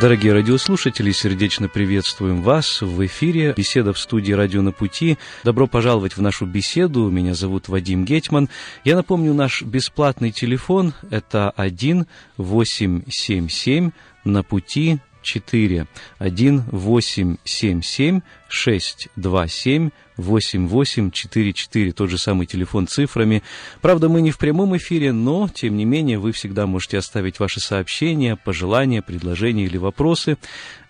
Дорогие радиослушатели, сердечно приветствуем вас. В эфире беседа в студии «Радио на пути». Добро пожаловать в нашу беседу. Меня зовут Вадим Гетман. Я напомню, наш бесплатный телефон – это 1 877 на пути 4 1 877 627 8844, тот же самый телефон цифрами. Правда, мы не в прямом эфире, но, тем не менее, вы всегда можете оставить ваши сообщения, пожелания, предложения или вопросы.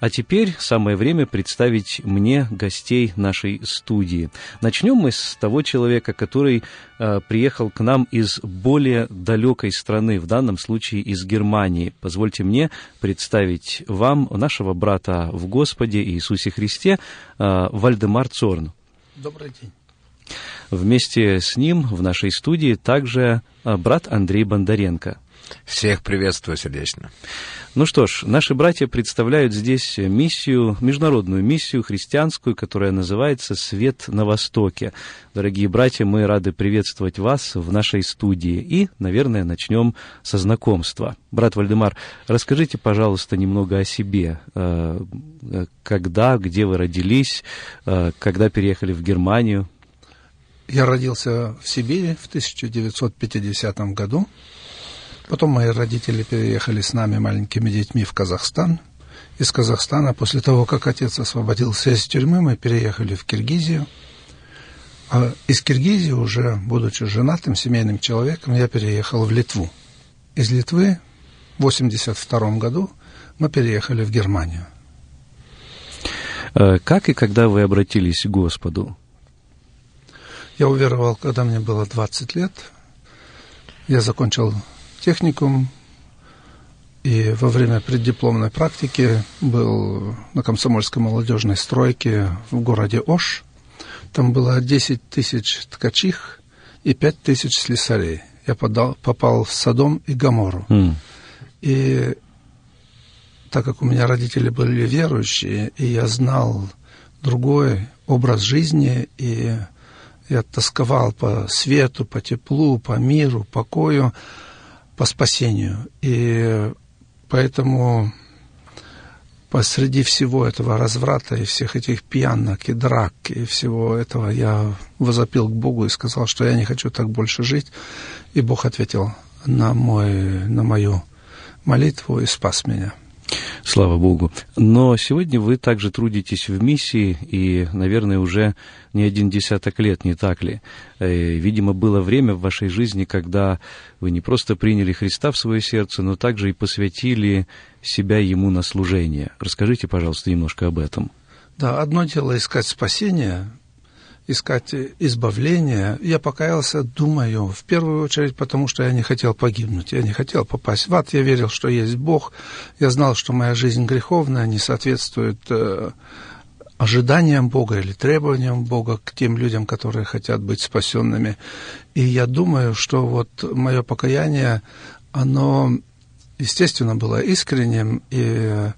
А теперь самое время представить мне гостей нашей студии. Начнем мы с того человека, который э, приехал к нам из более далекой страны, в данном случае из Германии. Позвольте мне представить вам нашего брата в Господе Иисусе Христе, э, Вальдемар Цорн. Добрый день. Вместе с ним в нашей студии также э, брат Андрей Бондаренко. Всех приветствую сердечно. Ну что ж, наши братья представляют здесь миссию, международную миссию христианскую, которая называется «Свет на Востоке». Дорогие братья, мы рады приветствовать вас в нашей студии. И, наверное, начнем со знакомства. Брат Вальдемар, расскажите, пожалуйста, немного о себе. Э, когда, где вы родились, э, когда переехали в Германию? Я родился в Сибири в 1950 году. Потом мои родители переехали с нами маленькими детьми в Казахстан. Из Казахстана, после того, как отец освободился из тюрьмы, мы переехали в Киргизию. А из Киргизии, уже будучи женатым семейным человеком, я переехал в Литву. Из Литвы в 1982 году мы переехали в Германию. Э, как и когда вы обратились к Господу? Я уверовал, когда мне было 20 лет. Я закончил техникум, и во время преддипломной практики был на комсомольской молодежной стройке в городе Ош. Там было 10 тысяч ткачих и 5 тысяч слесарей. Я подал, попал в Содом и Гамору. Mm. И так как у меня родители были верующие, и я знал другой образ жизни, и я тосковал по свету, по теплу, по миру, покою, по спасению. И поэтому посреди всего этого разврата и всех этих пьянок и драк и всего этого я возопил к Богу и сказал, что я не хочу так больше жить. И Бог ответил на, мой, на мою молитву и спас меня. Слава Богу. Но сегодня вы также трудитесь в миссии, и, наверное, уже не один десяток лет, не так ли? Э, видимо, было время в вашей жизни, когда вы не просто приняли Христа в свое сердце, но также и посвятили себя Ему на служение. Расскажите, пожалуйста, немножко об этом. Да, одно дело искать спасение, искать избавление. Я покаялся, думаю, в первую очередь, потому что я не хотел погибнуть, я не хотел попасть в ад. Я верил, что есть Бог. Я знал, что моя жизнь греховная, не соответствует э, ожиданиям Бога или требованиям Бога к тем людям, которые хотят быть спасенными. И я думаю, что вот мое покаяние, оно, естественно, было искренним, и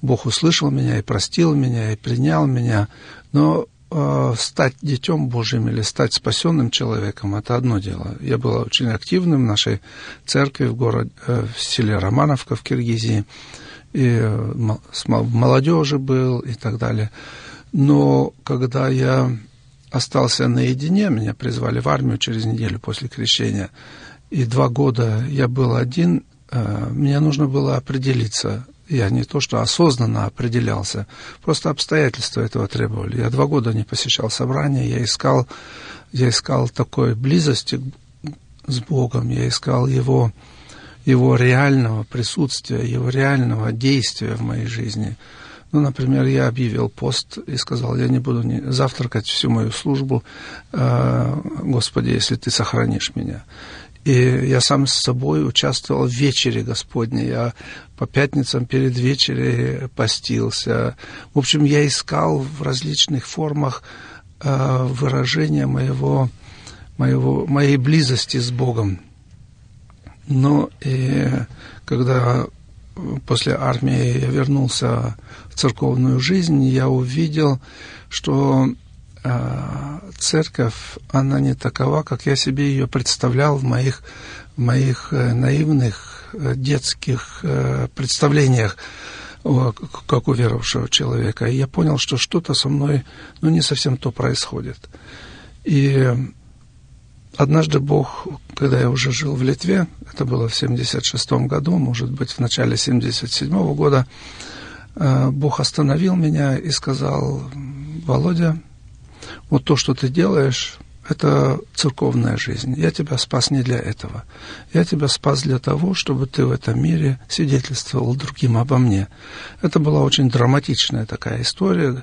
Бог услышал меня, и простил меня, и принял меня. Но э, стать детем Божьим или стать спасенным человеком, это одно дело. Я был очень активным в нашей церкви в, городе, э, в селе Романовка в Киргизии, и э, в молодежи был и так далее. Но когда я остался наедине, меня призвали в армию через неделю после крещения, и два года я был один, э, мне нужно было определиться, я не то что осознанно определялся, просто обстоятельства этого требовали. Я два года не посещал собрания, я искал, я искал такой близости с Богом, я искал его, его реального присутствия, его реального действия в моей жизни. Ну, например, я объявил пост и сказал, я не буду не завтракать всю мою службу, э, Господи, если Ты сохранишь меня. И я сам с собой участвовал в вечере Господней. Я по пятницам перед вечерей постился. В общем, я искал в различных формах э, выражения моего, моего, моей близости с Богом. Но и когда после армии я вернулся в церковную жизнь, я увидел, что э, церковь, она не такова, как я себе ее представлял в моих, в моих э, наивных э, детских э, представлениях как у веровавшего человека. И я понял, что что-то со мной, ну, не совсем то происходит. И однажды Бог, когда я уже жил в Литве, это было в 76 году, может быть, в начале 77 -го года, э, Бог остановил меня и сказал, Володя, вот то, что ты делаешь, это церковная жизнь. Я тебя спас не для этого. Я тебя спас для того, чтобы ты в этом мире свидетельствовал другим обо мне. Это была очень драматичная такая история.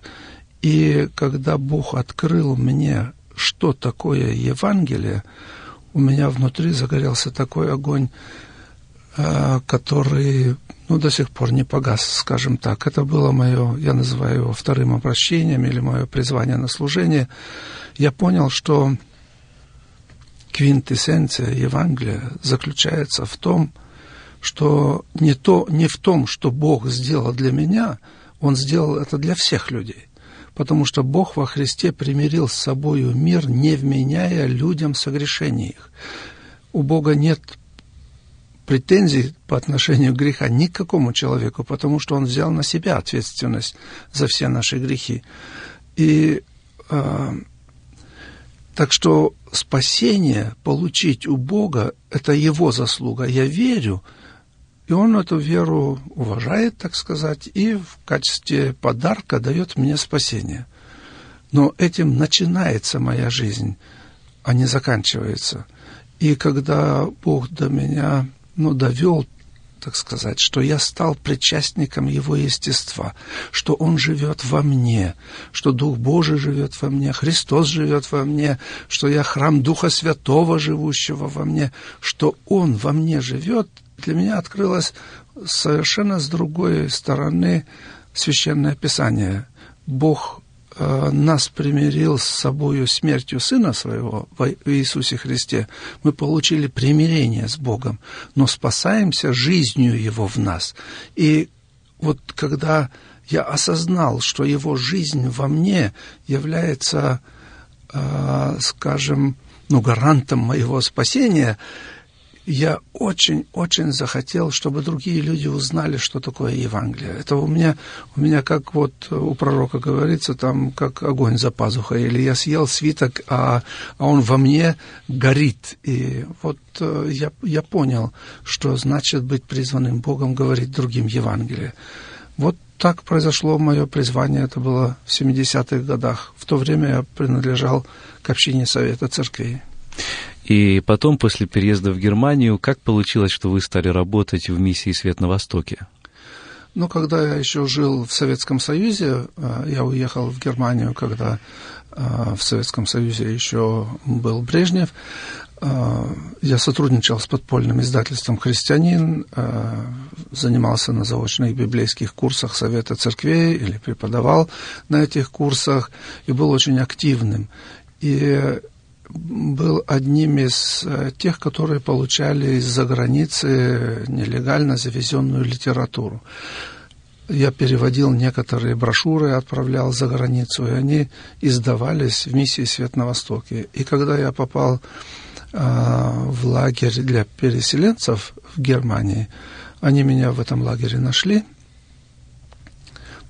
И когда Бог открыл мне, что такое Евангелие, у меня внутри загорелся такой огонь, э, который ну, до сих пор не погас, скажем так. Это было мое, я называю его вторым обращением или мое призвание на служение. Я понял, что квинтэссенция Евангелия заключается в том, что не, то, не в том, что Бог сделал для меня, Он сделал это для всех людей. Потому что Бог во Христе примирил с собою мир, не вменяя людям согрешений их. У Бога нет претензий по отношению к греха ни к какому человеку, потому что он взял на себя ответственность за все наши грехи. И э, так что спасение получить у Бога – это его заслуга. Я верю, и он эту веру уважает, так сказать, и в качестве подарка дает мне спасение. Но этим начинается моя жизнь, а не заканчивается. И когда Бог до меня ну, довел, так сказать, что я стал причастником Его естества, что Он живет во мне, что Дух Божий живет во мне, Христос живет во мне, что я храм Духа Святого, живущего во мне, что Он во мне живет, для меня открылось совершенно с другой стороны Священное Писание. Бог нас примирил с собою смертью Сына Своего в Иисусе Христе, мы получили примирение с Богом, но спасаемся жизнью Его в нас. И вот когда я осознал, что Его жизнь во мне является, э, скажем, ну, гарантом моего спасения, я очень-очень захотел, чтобы другие люди узнали, что такое Евангелие. Это у меня, у меня как вот у пророка говорится, там как огонь за пазухой, или я съел свиток, а, а он во мне горит. И вот э, я, я понял, что значит быть призванным Богом, говорить другим Евангелие. Вот так произошло мое призвание, это было в 70-х годах. В то время я принадлежал к общине Совета Церквей. И потом, после переезда в Германию, как получилось, что вы стали работать в миссии «Свет на Востоке»? Ну, когда я еще жил в Советском Союзе, э, я уехал в Германию, когда э, в Советском Союзе еще был Брежнев, э, я сотрудничал с подпольным издательством «Христианин», занимался на заочных библейских курсах Совета Церквей или преподавал на этих курсах и был очень активным. И был одним из э, тех, которые получали из-за границы нелегально завезенную литературу. Я переводил некоторые брошюры, отправлял за границу, и они издавались в миссии «Свет на Востоке». И когда я попал э, в лагерь для переселенцев в Германии, они меня в этом лагере нашли,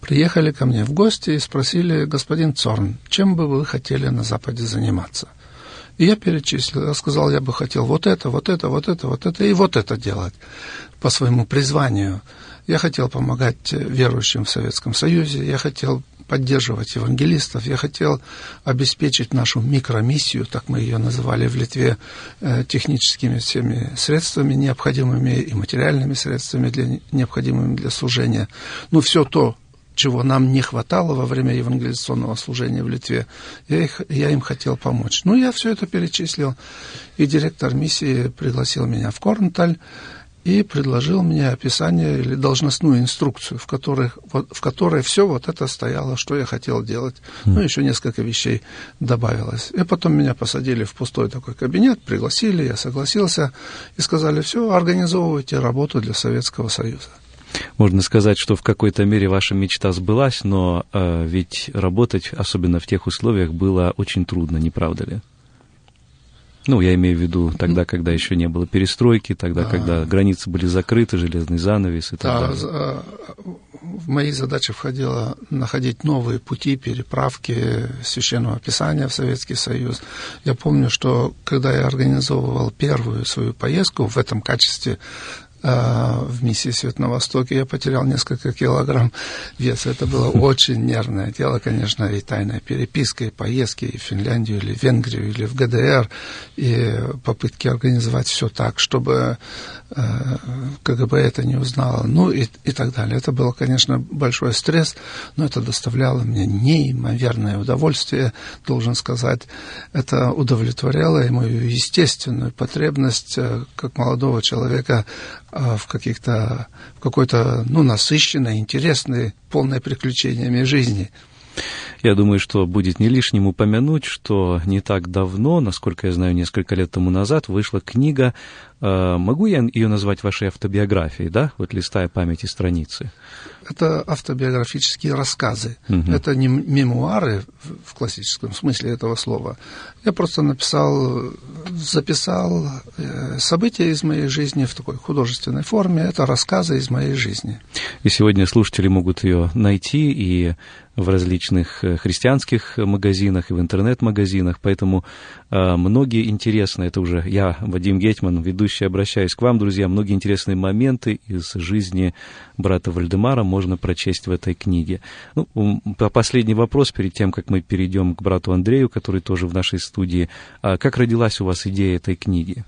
приехали ко мне в гости и спросили, господин Цорн, чем бы вы хотели на Западе заниматься? И я перечислил, я сказал, я бы хотел вот это, вот это, вот это, вот это и вот это делать по своему призванию. Я хотел помогать верующим в Советском Союзе, я хотел поддерживать евангелистов, я хотел обеспечить нашу микромиссию, так мы ее называли в Литве, э, техническими всеми средствами необходимыми и материальными средствами, для, необходимыми для служения. Ну, все то, чего нам не хватало во время евангелизационного служения в Литве, я, их, я им хотел помочь. Ну, я все это перечислил, и директор миссии пригласил меня в Корнталь и предложил мне описание или должностную инструкцию, в которой, в которой все вот это стояло, что я хотел делать. Mm. Ну, еще несколько вещей добавилось. И потом меня посадили в пустой такой кабинет, пригласили, я согласился, и сказали, все, организовывайте работу для Советского Союза. Можно сказать, что в какой-то мере ваша мечта сбылась, но э, ведь работать, особенно в тех условиях, было очень трудно, не правда ли? Ну, я имею в виду тогда, когда еще не было перестройки, тогда, а... когда границы были закрыты, железный занавес и так да, далее. В мои задачи входило находить новые пути переправки священного писания в Советский Союз. Я помню, что когда я организовывал первую свою поездку в этом качестве в миссии «Свет на Востоке». Я потерял несколько килограмм веса. Это было очень нервное дело, конечно, и тайная переписка, и поездки и в Финляндию, или в Венгрию, или в ГДР, и попытки организовать все так, чтобы э, КГБ это не узнало, ну и, и так далее. Это было, конечно, большой стресс, но это доставляло мне неимоверное удовольствие, должен сказать. Это удовлетворяло и мою естественную потребность, э, как молодого человека, в каких-то, в какой-то, ну, насыщенной, интересной, полной приключениями жизни. Я думаю, что будет не лишним упомянуть, что не так давно, насколько я знаю, несколько лет тому назад, вышла книга, э, могу я ее назвать вашей автобиографией, да, вот листая памяти страницы? Это автобиографические рассказы. Угу. Это не мемуары в классическом смысле этого слова. Я просто написал, записал э, события из моей жизни в такой художественной форме. Это рассказы из моей жизни. И сегодня слушатели могут ее найти и в различных э, христианских магазинах и в интернет-магазинах, поэтому э, многие интересные, это уже я, Вадим Гетман, ведущий, обращаюсь к вам, друзья, многие интересные моменты из жизни брата Вальдемара можно прочесть в этой книге. Ну, последний вопрос перед тем, как мы перейдем к брату Андрею, который тоже в нашей студии. А как родилась у вас идея этой книги?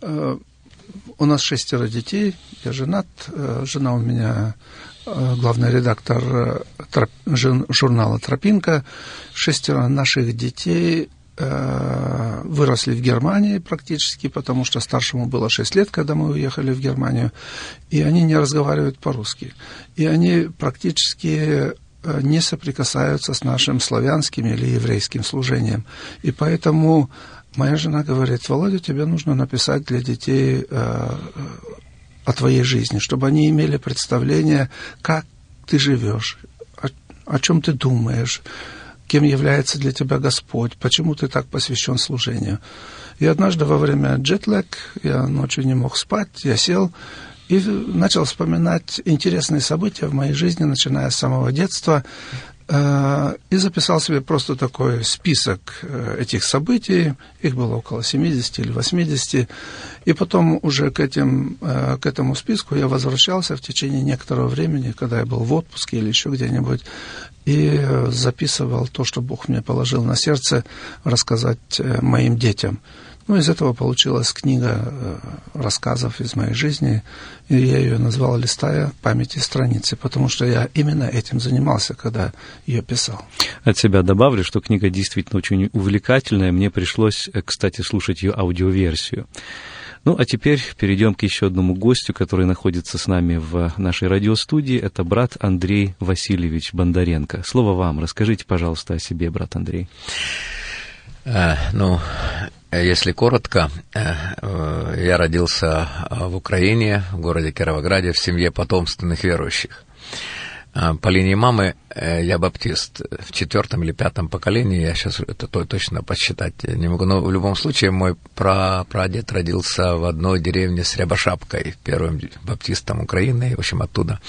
Э, у нас шестеро детей, я женат, э, жена у меня э, главный редактор журнала «Тропинка». Шестеро наших детей выросли в Германии практически, потому что старшему было 6 лет, когда мы уехали в Германию, и они не разговаривают по-русски. И они практически э, не соприкасаются с нашим славянским или еврейским служением. И поэтому моя жена говорит, Володя, тебе нужно написать для детей э, о твоей жизни, чтобы они имели представление, как ты живешь, о, о чем ты думаешь, кем является для тебя Господь, почему ты так посвящен служению. И однажды во время джетлэг, я ночью не мог спать, я сел и начал вспоминать интересные события в моей жизни, начиная с самого детства, э, и записал себе просто такой список э, этих событий, их было около 70 или 80, и потом уже к, этим, э, к этому списку я возвращался в течение некоторого времени, когда я был в отпуске или еще где-нибудь, и записывал то, что Бог мне положил на сердце рассказать э, моим детям. Ну, из этого получилась книга э, рассказов из моей жизни, и я ее назвал «Листая памяти страницы», потому что я именно этим занимался, когда ее писал. От себя добавлю, что книга действительно очень увлекательная. Мне пришлось, э, кстати, слушать ее аудиоверсию. Ну, а теперь перейдем к еще одному гостю, который находится с нами в нашей радиостудии. Это брат Андрей Васильевич Бондаренко. Слово вам. Расскажите, пожалуйста, о себе, брат Андрей. Э, ну, если коротко, э, я родился в Украине, в городе Кировограде, в семье потомственных верующих. А, по линии мамы э, я баптист в четвертом или пятом поколении, я сейчас это точно подсчитать не могу, но в любом случае мой пра прадед родился в одной деревне с Рябошапкой, первым баптистом Украины, в общем, оттуда,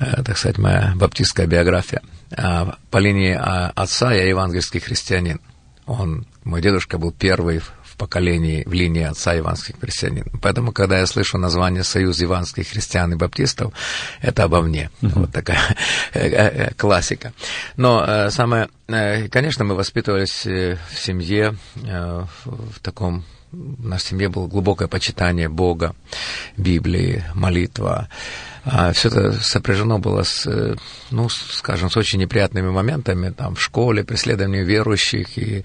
э, так сказать, моя баптистская биография. А по линии а, отца я евангельский христианин. Он, мой дедушка был первый поколений в линии отца иванских христианин. Поэтому, когда я слышу название Союз иванских христиан и баптистов, это обо мне. Uh-huh. Вот такая э, э, классика. Но э, самое, конечно, мы воспитывались в семье в таком в нашей семье было глубокое почитание Бога, Библии, молитва. А все это сопряжено было с, ну, скажем, с очень неприятными моментами там, в школе, преследованием верующих и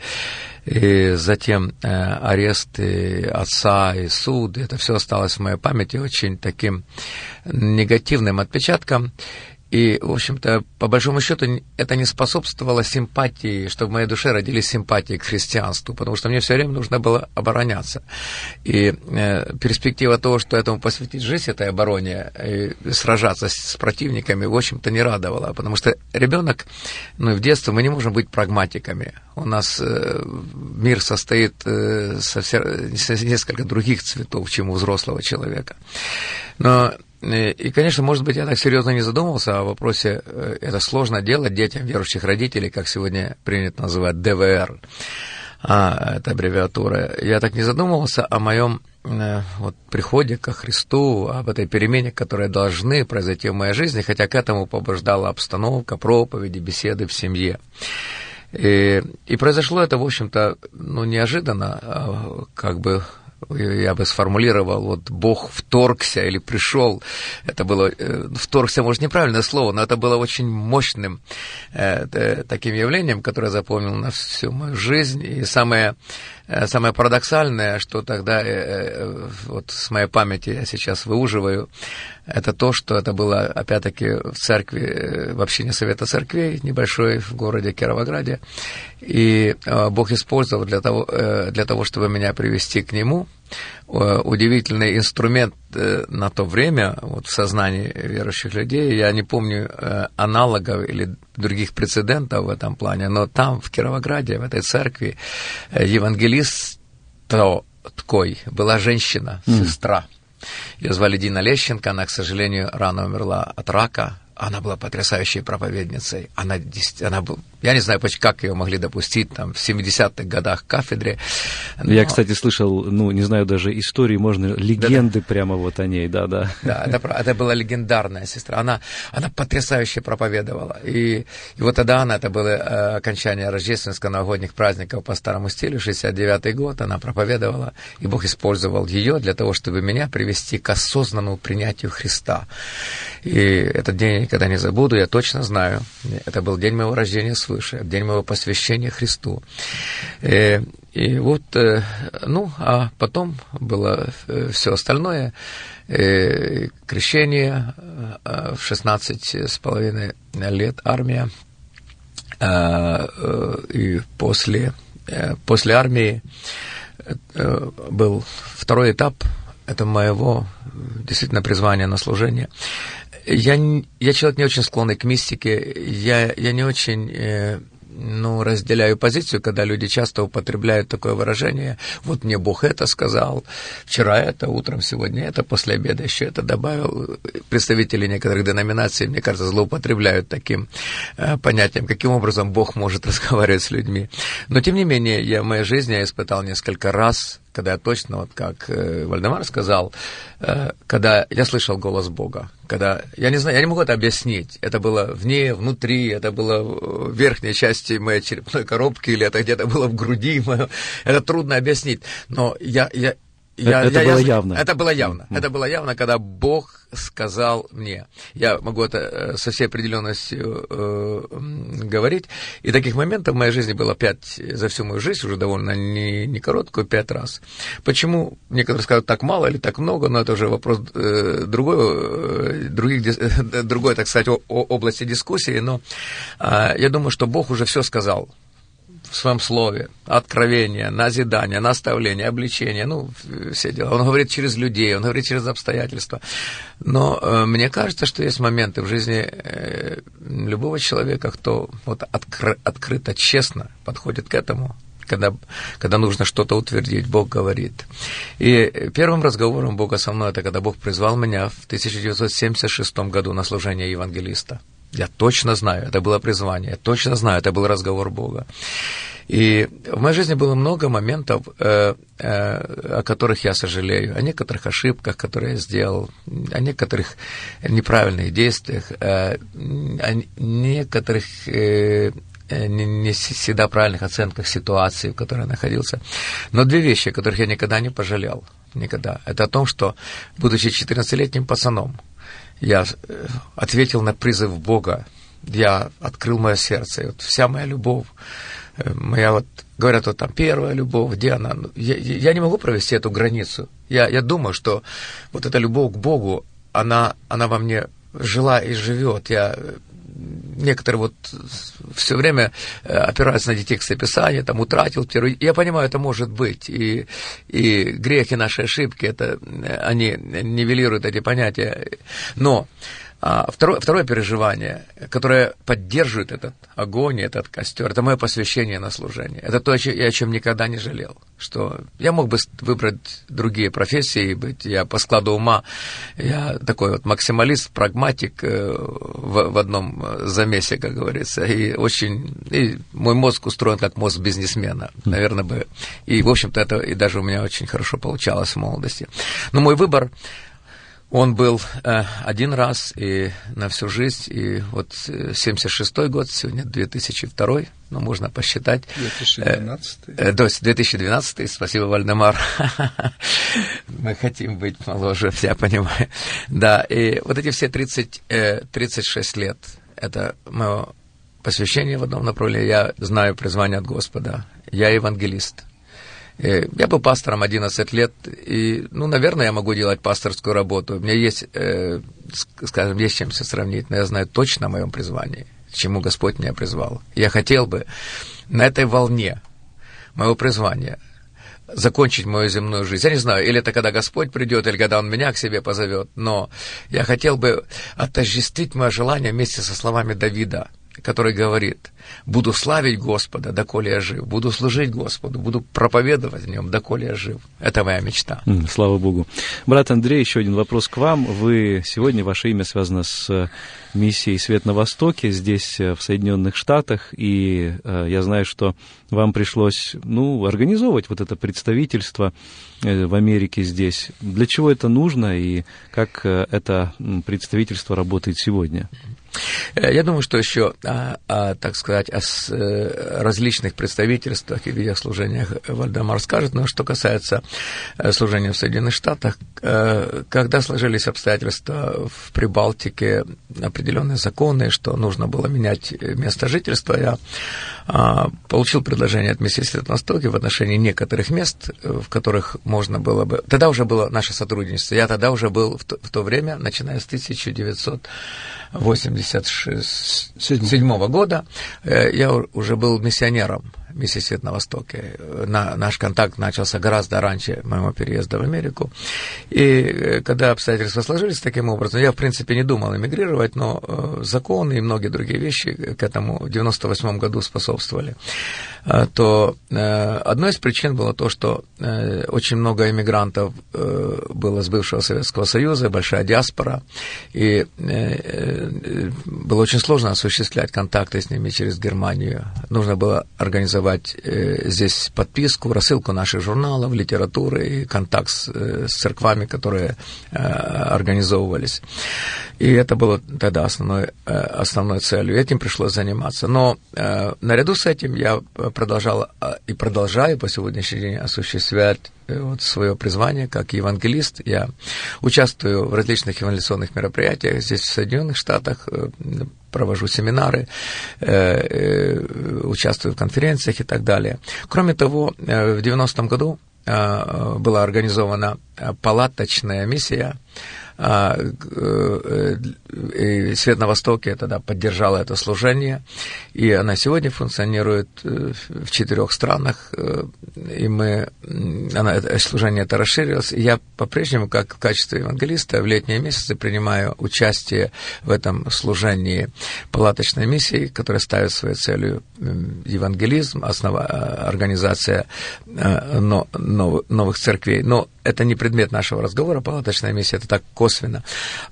и затем э, арест отца и суд, это все осталось в моей памяти очень таким негативным отпечатком. И, в общем-то, по большому счету, это не способствовало симпатии, чтобы в моей душе родились симпатии к христианству, потому что мне все время нужно было обороняться. И э, перспектива того, что этому посвятить жизнь, этой обороне, и сражаться с противниками, в общем-то, не радовала, потому что ребенок, ну, в детстве мы не можем быть прагматиками. У нас э, мир состоит э, со, все, со несколько других цветов, чем у взрослого человека. Но и, конечно, может быть, я так серьезно не задумывался о вопросе, э, это сложно делать детям верующих родителей, как сегодня принято называть ДВР. А, это аббревиатура. Я так не задумывался о моем э, вот, приходе ко Христу, об этой перемене, которые должны произойти в моей жизни, хотя к этому побуждала обстановка, проповеди, беседы в семье. И, и произошло это, в общем-то, ну, неожиданно, а, как бы я бы сформулировал, вот Бог вторгся или пришел, это было, э, вторгся, может, неправильное слово, но это было очень мощным э, таким явлением, которое запомнил на всю мою жизнь, и самое самое парадоксальное, что тогда э, э, вот с моей памяти я сейчас выуживаю, это то, что это было, опять-таки, в церкви, в общине Совета Церквей, небольшой в городе Кировограде. И Бог использовал для того, для того, чтобы меня привести к Нему. Удивительный инструмент на то время вот в сознании верующих людей. Я не помню аналогов или других прецедентов в этом плане, но там, в Кировограде, в этой церкви, евангелист такой была женщина, сестра. Ее звали Дина Лещенко, она, к сожалению, рано умерла от рака, она была потрясающей проповедницей. Она, она я не знаю, как ее могли допустить там, в 70-х годах кафедре. Но... Я, кстати, слышал, ну, не знаю, даже истории, можно, легенды да, прямо вот о ней, да-да. Да, это, это была легендарная сестра. Она, она потрясающе проповедовала. И, и вот тогда она, это было э, окончание рождественско-новогодних праздников по старому стилю, 69-й год, она проповедовала, и Бог использовал ее для того, чтобы меня привести к осознанному принятию Христа. И этот день никогда не забуду, я точно знаю. Это был день моего рождения свыше, день моего посвящения Христу. И, э, и вот, э, ну, а потом было э, все остальное. Крещение в 16 с половиной лет, армия. И после, после армии был второй этап это моего действительно призвания на служение. Я, я человек не очень склонный к мистике, я, я не очень э, ну, разделяю позицию, когда люди часто употребляют такое выражение, вот мне Бог это сказал, вчера это, утром, сегодня это, после обеда еще это добавил. Представители некоторых деноминаций, мне кажется, злоупотребляют таким э, понятием, каким образом Бог может разговаривать с людьми. Но, тем не менее, я в моей жизни я испытал несколько раз когда точно, вот как э, Вальдемар сказал, э, когда я слышал голос Бога, когда, я не знаю, я не могу это объяснить, это было вне, внутри, это было в верхней части моей черепной коробки, или это где-то было в груди, это трудно объяснить, но я, я, я, это я, было я, явно. Это было явно. Mm-hmm. Это было явно, когда Бог сказал мне. Я могу это э, со всей определенностью э, говорить. И таких моментов в моей жизни было пять за всю мою жизнь, уже довольно не, не короткую, пять раз. Почему некоторые скажут так мало или так много, но это уже вопрос э, другой, э, других, э, другой, так сказать, о, о, области дискуссии. Но э, я думаю, что Бог уже все сказал в своем слове, откровение, назидание, наставление, обличение, ну, все дела. Он говорит через людей, он говорит через обстоятельства. Но э, мне кажется, что есть моменты в жизни э, любого человека, кто вот откры, открыто, честно подходит к этому, когда, когда нужно что-то утвердить, Бог говорит. И первым разговором Бога со мной, это когда Бог призвал меня в 1976 году на служение евангелиста. Я точно знаю, это было призвание, я точно знаю, это был разговор Бога. И в моей жизни было много моментов, э, э, о которых я сожалею, о некоторых ошибках, которые я сделал, о некоторых неправильных действиях, э, о некоторых не, не всегда правильных оценках ситуации, в которой я находился. Но две вещи, о которых я никогда не пожалел, никогда, это о том, что, будучи 14-летним пацаном, я э, ответил на призыв Бога, я открыл мое сердце, и вот вся моя любовь, э, моя вот, говорят, вот там первая любовь, где она, ну, я, я не могу провести эту границу. Я, я думаю, что вот эта любовь к Богу, она, она во мне жила и живет. Я некоторые вот все время э, опираются на тексты Писания, там утратил первый. Я понимаю, это может быть. И, и грехи, наши ошибки, это, э, они нивелируют эти понятия. Но а второе, второе переживание, которое поддерживает этот огонь, этот костер, это мое посвящение на служение. Это то, о чем никогда не жалел. Что я мог бы выбрать другие профессии, быть я по складу ума, я такой вот максималист, прагматик э, в, в одном замесе, как говорится. И очень... И мой мозг устроен как мозг бизнесмена, наверное, бы. И, в общем-то, это и даже у меня очень хорошо получалось в молодости. Но мой выбор он был э, один раз и на всю жизнь, и вот 76-й э, год, сегодня 2002 ну, можно посчитать. 2012 э, э, то есть 2012 спасибо, Вальдемар. Мы хотим быть моложе, я понимаю. Да, и вот эти все 30, э, 36 лет, это мое посвящение в одном направлении. Я знаю призвание от Господа. Я евангелист. Э, я был пастором 11 лет, и, ну, наверное, я могу делать пасторскую работу. У меня есть, э, скажем, есть чем все сравнить, но я знаю точно о моем призвании, к чему Господь меня призвал. Я хотел бы на этой волне моего призвания закончить мою земную жизнь. Я не знаю, или это когда Господь придет, или когда Он меня к себе позовет, но я хотел бы отождествить мое желание вместе со словами Давида – который говорит, буду славить Господа, доколе я жив, буду служить Господу, буду проповедовать в нем, доколе я жив. Это моя мечта. Слава Богу. Брат Андрей, еще один вопрос к вам. Вы сегодня, ваше имя связано с э, миссией «Свет на Востоке» здесь, э, в Соединенных Штатах, и э, я знаю, что вам пришлось, ну, организовывать вот это представительство в Америке здесь. Для чего это нужно и как это представительство работает сегодня? Э, я думаю, что еще, а, а, так сказать, о э, различных представительствах и видах служения Вальдемар скажет, но что касается э, служения в Соединенных Штатах, когда сложились обстоятельства в Прибалтике, определенные законы, что нужно было менять место жительства, я а, получил предложение от Министерства на Востоке в отношении некоторых мест, в которых можно было бы... Тогда уже было наше сотрудничество. Я тогда уже был в то, в то время, начиная с 1987 года, э, я уже был миссионером миссии «Свет на Востоке». На, наш контакт начался гораздо раньше моего переезда в Америку. И э, когда обстоятельства сложились таким образом, я, в принципе, не думал эмигрировать, но э, законы и многие другие вещи к этому в 98 году способствовали. А, то э, одной из причин было то, что очень много иммигрантов было с бывшего Советского Союза, большая диаспора, и было очень сложно осуществлять контакты с ними через Германию. Нужно было организовать э, здесь подписку, рассылку наших журналов, литературы и контакт с, э, с церквами, которые э, организовывались. И это было тогда основной, э, основной целью. Этим пришлось заниматься. Но э, наряду с этим я продолжал э, и продолжаю по сегодняшний день осуществлять э, вот свое призвание как евангелист. Я участвую в различных евангелиционных мероприятиях здесь, в Соединенных Штатах, э, провожу семинары, участвую в конференциях и так далее. Кроме того, в 90-м году была организована палаточная миссия а, э, и Свет на Востоке тогда поддержала это служение, и она сегодня функционирует э, в четырех странах, э, и мы, она, служение это расширилось, я по-прежнему, как в качестве евангелиста, в летние месяцы принимаю участие в этом служении палаточной миссии, которая ставит своей целью евангелизм, основа, организация новых церквей. Но это не предмет нашего разговора, палаточная миссия, это так косвенно.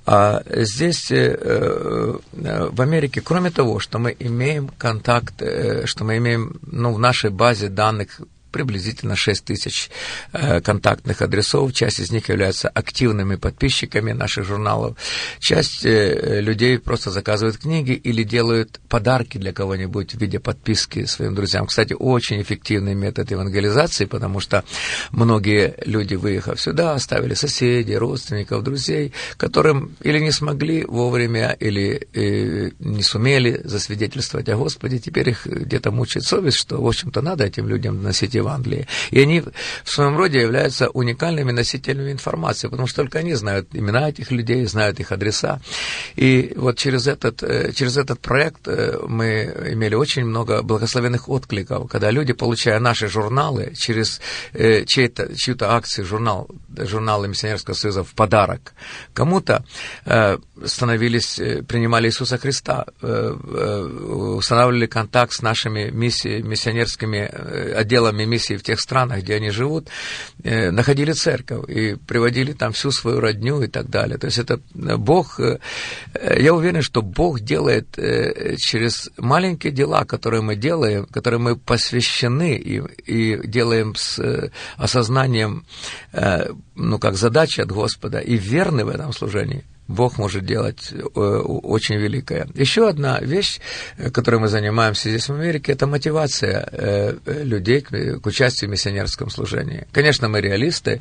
А здесь, э, э, в Америке, кроме того, что мы имеем контакт, э, что мы имеем ну, в нашей базе данных приблизительно 6 тысяч э, контактных адресов. Часть из них являются активными подписчиками наших журналов. Часть э, людей просто заказывают книги или делают подарки для кого-нибудь в виде подписки своим друзьям. Кстати, очень эффективный метод евангелизации, потому что многие люди, выехав сюда, оставили соседей, родственников, друзей, которым или не смогли вовремя, или э, не сумели засвидетельствовать о Господе. Теперь их где-то мучает совесть, что, в общем-то, надо этим людям доносить Евангелии. И они в своем роде являются уникальными носителями информации, потому что только они знают имена этих людей, знают их адреса. И вот через этот, э, через этот проект э, мы имели очень много благословенных откликов, когда люди, получая наши журналы через э, чью-то акцию, журнал, журналы Миссионерского союза в подарок, кому-то становились, принимали Иисуса Христа, устанавливали контакт с нашими миссиями, миссионерскими отделами миссии в тех странах, где они живут, находили церковь и приводили там всю свою родню и так далее. То есть это Бог, я уверен, что Бог делает через маленькие дела, которые мы делаем, которые мы посвящены и, и делаем с э, осознанием, э, ну, как задачи от Господа, и верны в этом служении, Бог может делать э, очень великое. Еще одна вещь, э, которой мы занимаемся здесь в Америке, это мотивация э, людей к участию в миссионерском служении. Конечно, мы реалисты,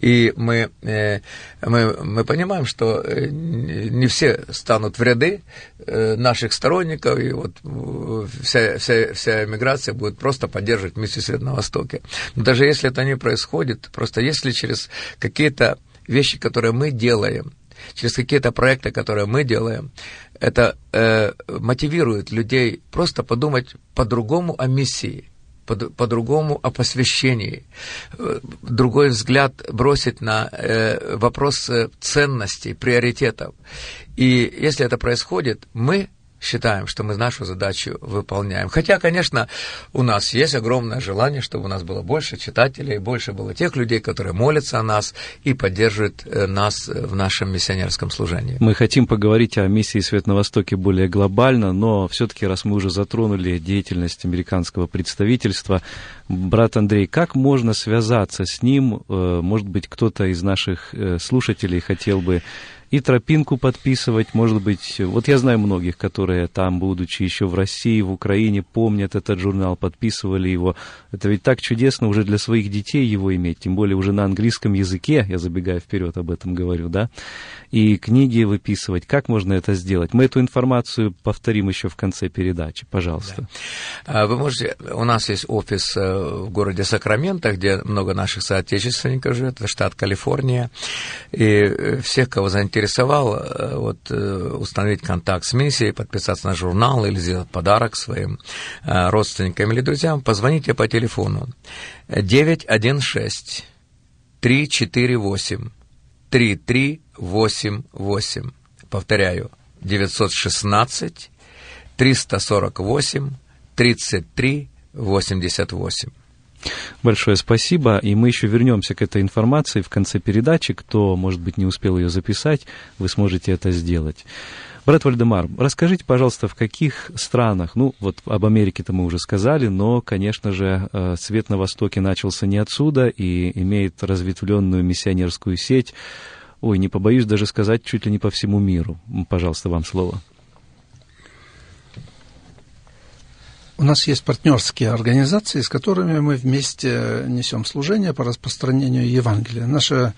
и мы, мы, мы понимаем, что не все станут в ряды наших сторонников, и вот вся, вся, вся эмиграция будет просто поддерживать миссию Свет на Востоке. Но даже если это не происходит, просто если через какие-то вещи, которые мы делаем, через какие-то проекты, которые мы делаем, это э, мотивирует людей просто подумать по-другому о миссии, по-другому о посвящении, э, другой взгляд бросить на э, вопрос э, ценностей, приоритетов. И если это происходит, мы считаем, что мы нашу задачу выполняем. Хотя, конечно, у нас есть огромное желание, чтобы у нас было больше читателей, больше было тех людей, которые молятся о нас и поддерживают э, нас в нашем миссионерском служении. Мы хотим поговорить о миссии Свет на Востоке более глобально, но все-таки, раз мы уже затронули деятельность американского представительства, брат Андрей, как можно связаться с ним? Э, может быть, кто-то из наших э, слушателей хотел бы и тропинку подписывать, может быть, вот я знаю многих, которые там, будучи еще в России, в Украине, помнят этот журнал, подписывали его. Это ведь так чудесно уже для своих детей его иметь, тем более уже на английском языке, я забегая вперед об этом говорю, да, и книги выписывать. Как можно это сделать? Мы эту информацию повторим еще в конце передачи, пожалуйста. Да. А вы можете, у нас есть офис э, в городе Сакраменто, где много наших соотечественников живет, это штат Калифорния, и э, всех, кого заинтересовало заинтересовал э, вот, э, установить контакт с миссией, подписаться на журнал или сделать подарок своим э, родственникам или друзьям, позвоните по телефону 916 348 3388. Повторяю, 916 348 33 88. Большое спасибо. И мы еще вернемся к этой информации в конце передачи. Кто, может быть, не успел ее записать, вы сможете это сделать. Брат Вальдемар, расскажите, пожалуйста, в каких странах, ну, вот об Америке-то мы уже сказали, но, конечно же, э, свет на Востоке начался не отсюда и имеет разветвленную миссионерскую сеть. Ой, не побоюсь даже сказать, чуть ли не по всему миру. Пожалуйста, вам слово. У нас есть партнерские организации, с которыми мы вместе несем служение по распространению Евангелия. Наше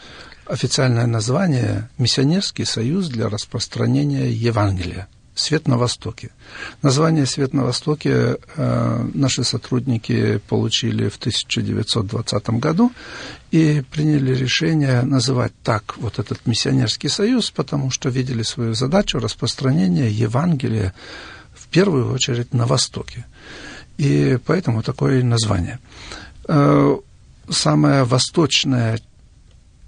официальное название – Миссионерский союз для распространения Евангелия. Свет на Востоке. Название Свет на Востоке э, наши сотрудники получили в 1920 году и приняли решение называть так вот этот миссионерский союз, потому что видели свою задачу распространения Евангелия первую очередь на Востоке и поэтому такое название. Э, самая восточная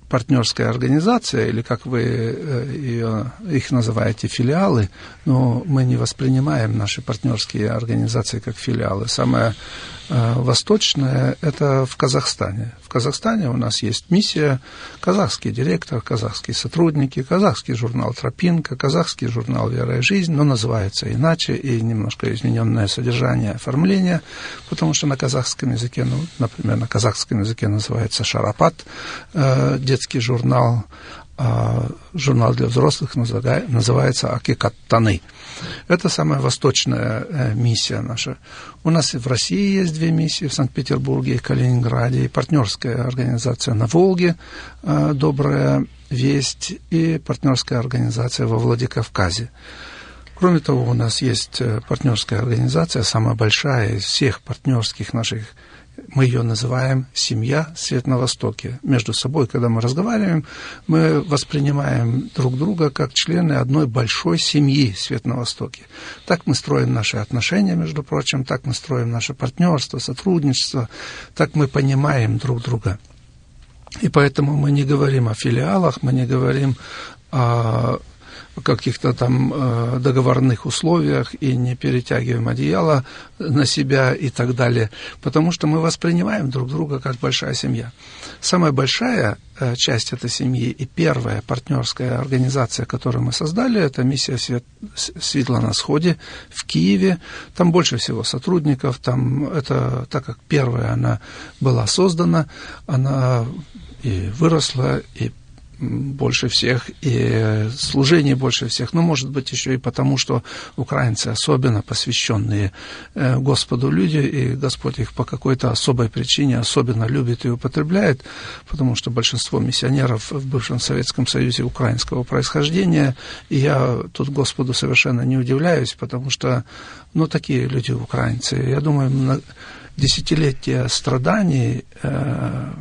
партнерская организация, или как вы э, ее, их называете, филиалы, но мы не воспринимаем наши партнерские организации как филиалы. Самая восточная – это в Казахстане. В Казахстане у нас есть миссия, казахский директор, казахские сотрудники, казахский журнал «Тропинка», казахский журнал «Вера и жизнь», но называется иначе и немножко измененное содержание, оформление, потому что на казахском языке, ну, например, на казахском языке называется «Шарапат», э, детский журнал, журнал для взрослых называется «Акикаттаны». Это самая восточная э, миссия наша. У нас и в России есть две миссии, в Санкт-Петербурге и Калининграде, и партнерская организация на Волге э, «Добрая весть» и партнерская организация во Владикавказе. Кроме того, у нас есть э, партнерская организация, самая большая из всех партнерских наших Мы ее называем «семья свет на Востоке». Между собой, когда мы разговариваем, мы воспринимаем друг друга как члены одной большой семьи свет на Востоке. Так мы строим наши отношения, между прочим, так мы строим наше партнерство, сотрудничество, так мы понимаем друг друга. И поэтому мы не говорим о филиалах, мы не говорим о каких-то там э, договорных условиях и не перетягиваем одеяло на себя и так далее, потому что мы воспринимаем друг друга как большая семья. Самая большая э, часть этой семьи и первая партнерская организация, которую мы создали, это миссия Свет, Светла на Сходе в Киеве. Там больше всего сотрудников, там это, так как первая она была создана, она и выросла, и больше всех, и служение больше всех. Но, может быть, еще и потому, что украинцы особенно посвященные э, Господу люди, и Господь их по какой-то особой причине особенно любит и употребляет, потому что большинство миссионеров в бывшем Советском Союзе украинского происхождения, и я тут Господу совершенно не удивляюсь, потому что, ну, такие люди украинцы. Я думаю, десятилетия страданий э,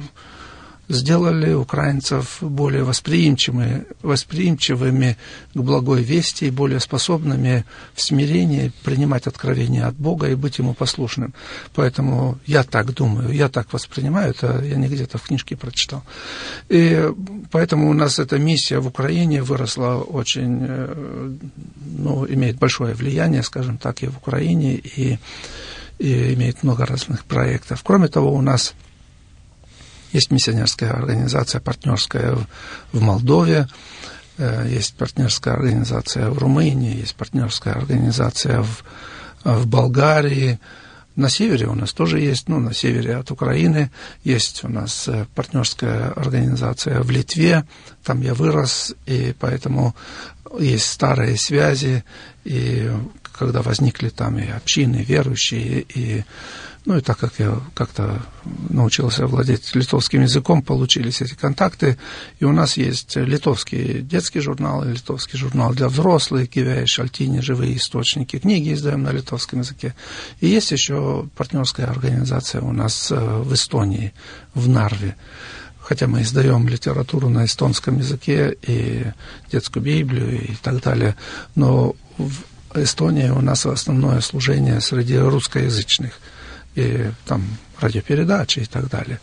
сделали украинцев более восприимчивыми, восприимчивыми к благой вести и более способными в смирении принимать откровения от Бога и быть Ему послушным. Поэтому я так думаю, я так воспринимаю, это я не где-то в книжке прочитал. И поэтому у нас эта миссия в Украине выросла очень, э, ну, имеет большое влияние, скажем так, и в Украине, и, и имеет много разных проектов. Кроме того, у нас есть миссионерская организация партнерская в Молдове, э, есть партнерская организация в Румынии, есть партнерская организация в, в Болгарии. На севере у нас тоже есть, ну, на севере от Украины есть у нас э, партнерская организация в Литве. Там я вырос, и поэтому есть старые связи, и когда возникли там и общины верующие, и ну и так как я как-то научился владеть литовским языком, получились эти контакты. И у нас есть литовский детский журнал, литовский журнал для взрослых, Гивея Шальтини, живые источники, книги издаем на литовском языке. И есть еще партнерская организация у нас э, в Эстонии, в Нарве. Хотя мы издаем литературу на эстонском языке и детскую Библию и так далее, но в Эстонии у нас основное служение среди русскоязычных – и там радиопередачи и так далее.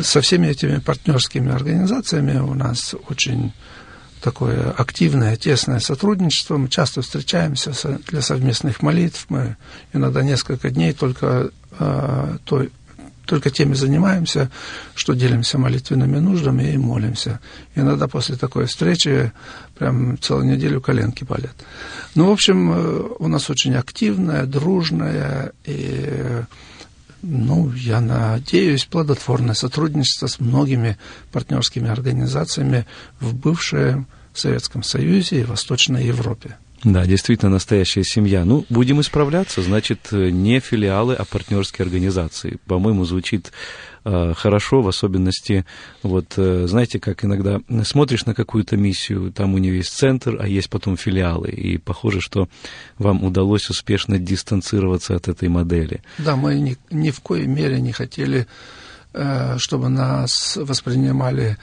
Со всеми этими партнерскими организациями у нас очень такое активное, тесное сотрудничество. Мы часто встречаемся для совместных молитв. Мы иногда несколько дней только, э, той, только теми занимаемся, что делимся молитвенными нуждами и молимся. Иногда после такой встречи прям целую неделю коленки болят. Ну, в общем, э, у нас очень активная, дружная и ну, я надеюсь, плодотворное сотрудничество с многими партнерскими организациями в бывшем Советском Союзе и Восточной Европе. Да, действительно настоящая семья. Ну, будем исправляться, значит, не филиалы, а партнерские организации. По-моему, звучит хорошо, в особенности, вот, э, знаете, как иногда смотришь на какую-то миссию, там у нее есть центр, а есть потом филиалы, и похоже, что вам удалось успешно дистанцироваться от этой модели. Да, мы ни, ни в коей мере не хотели, э, чтобы нас воспринимали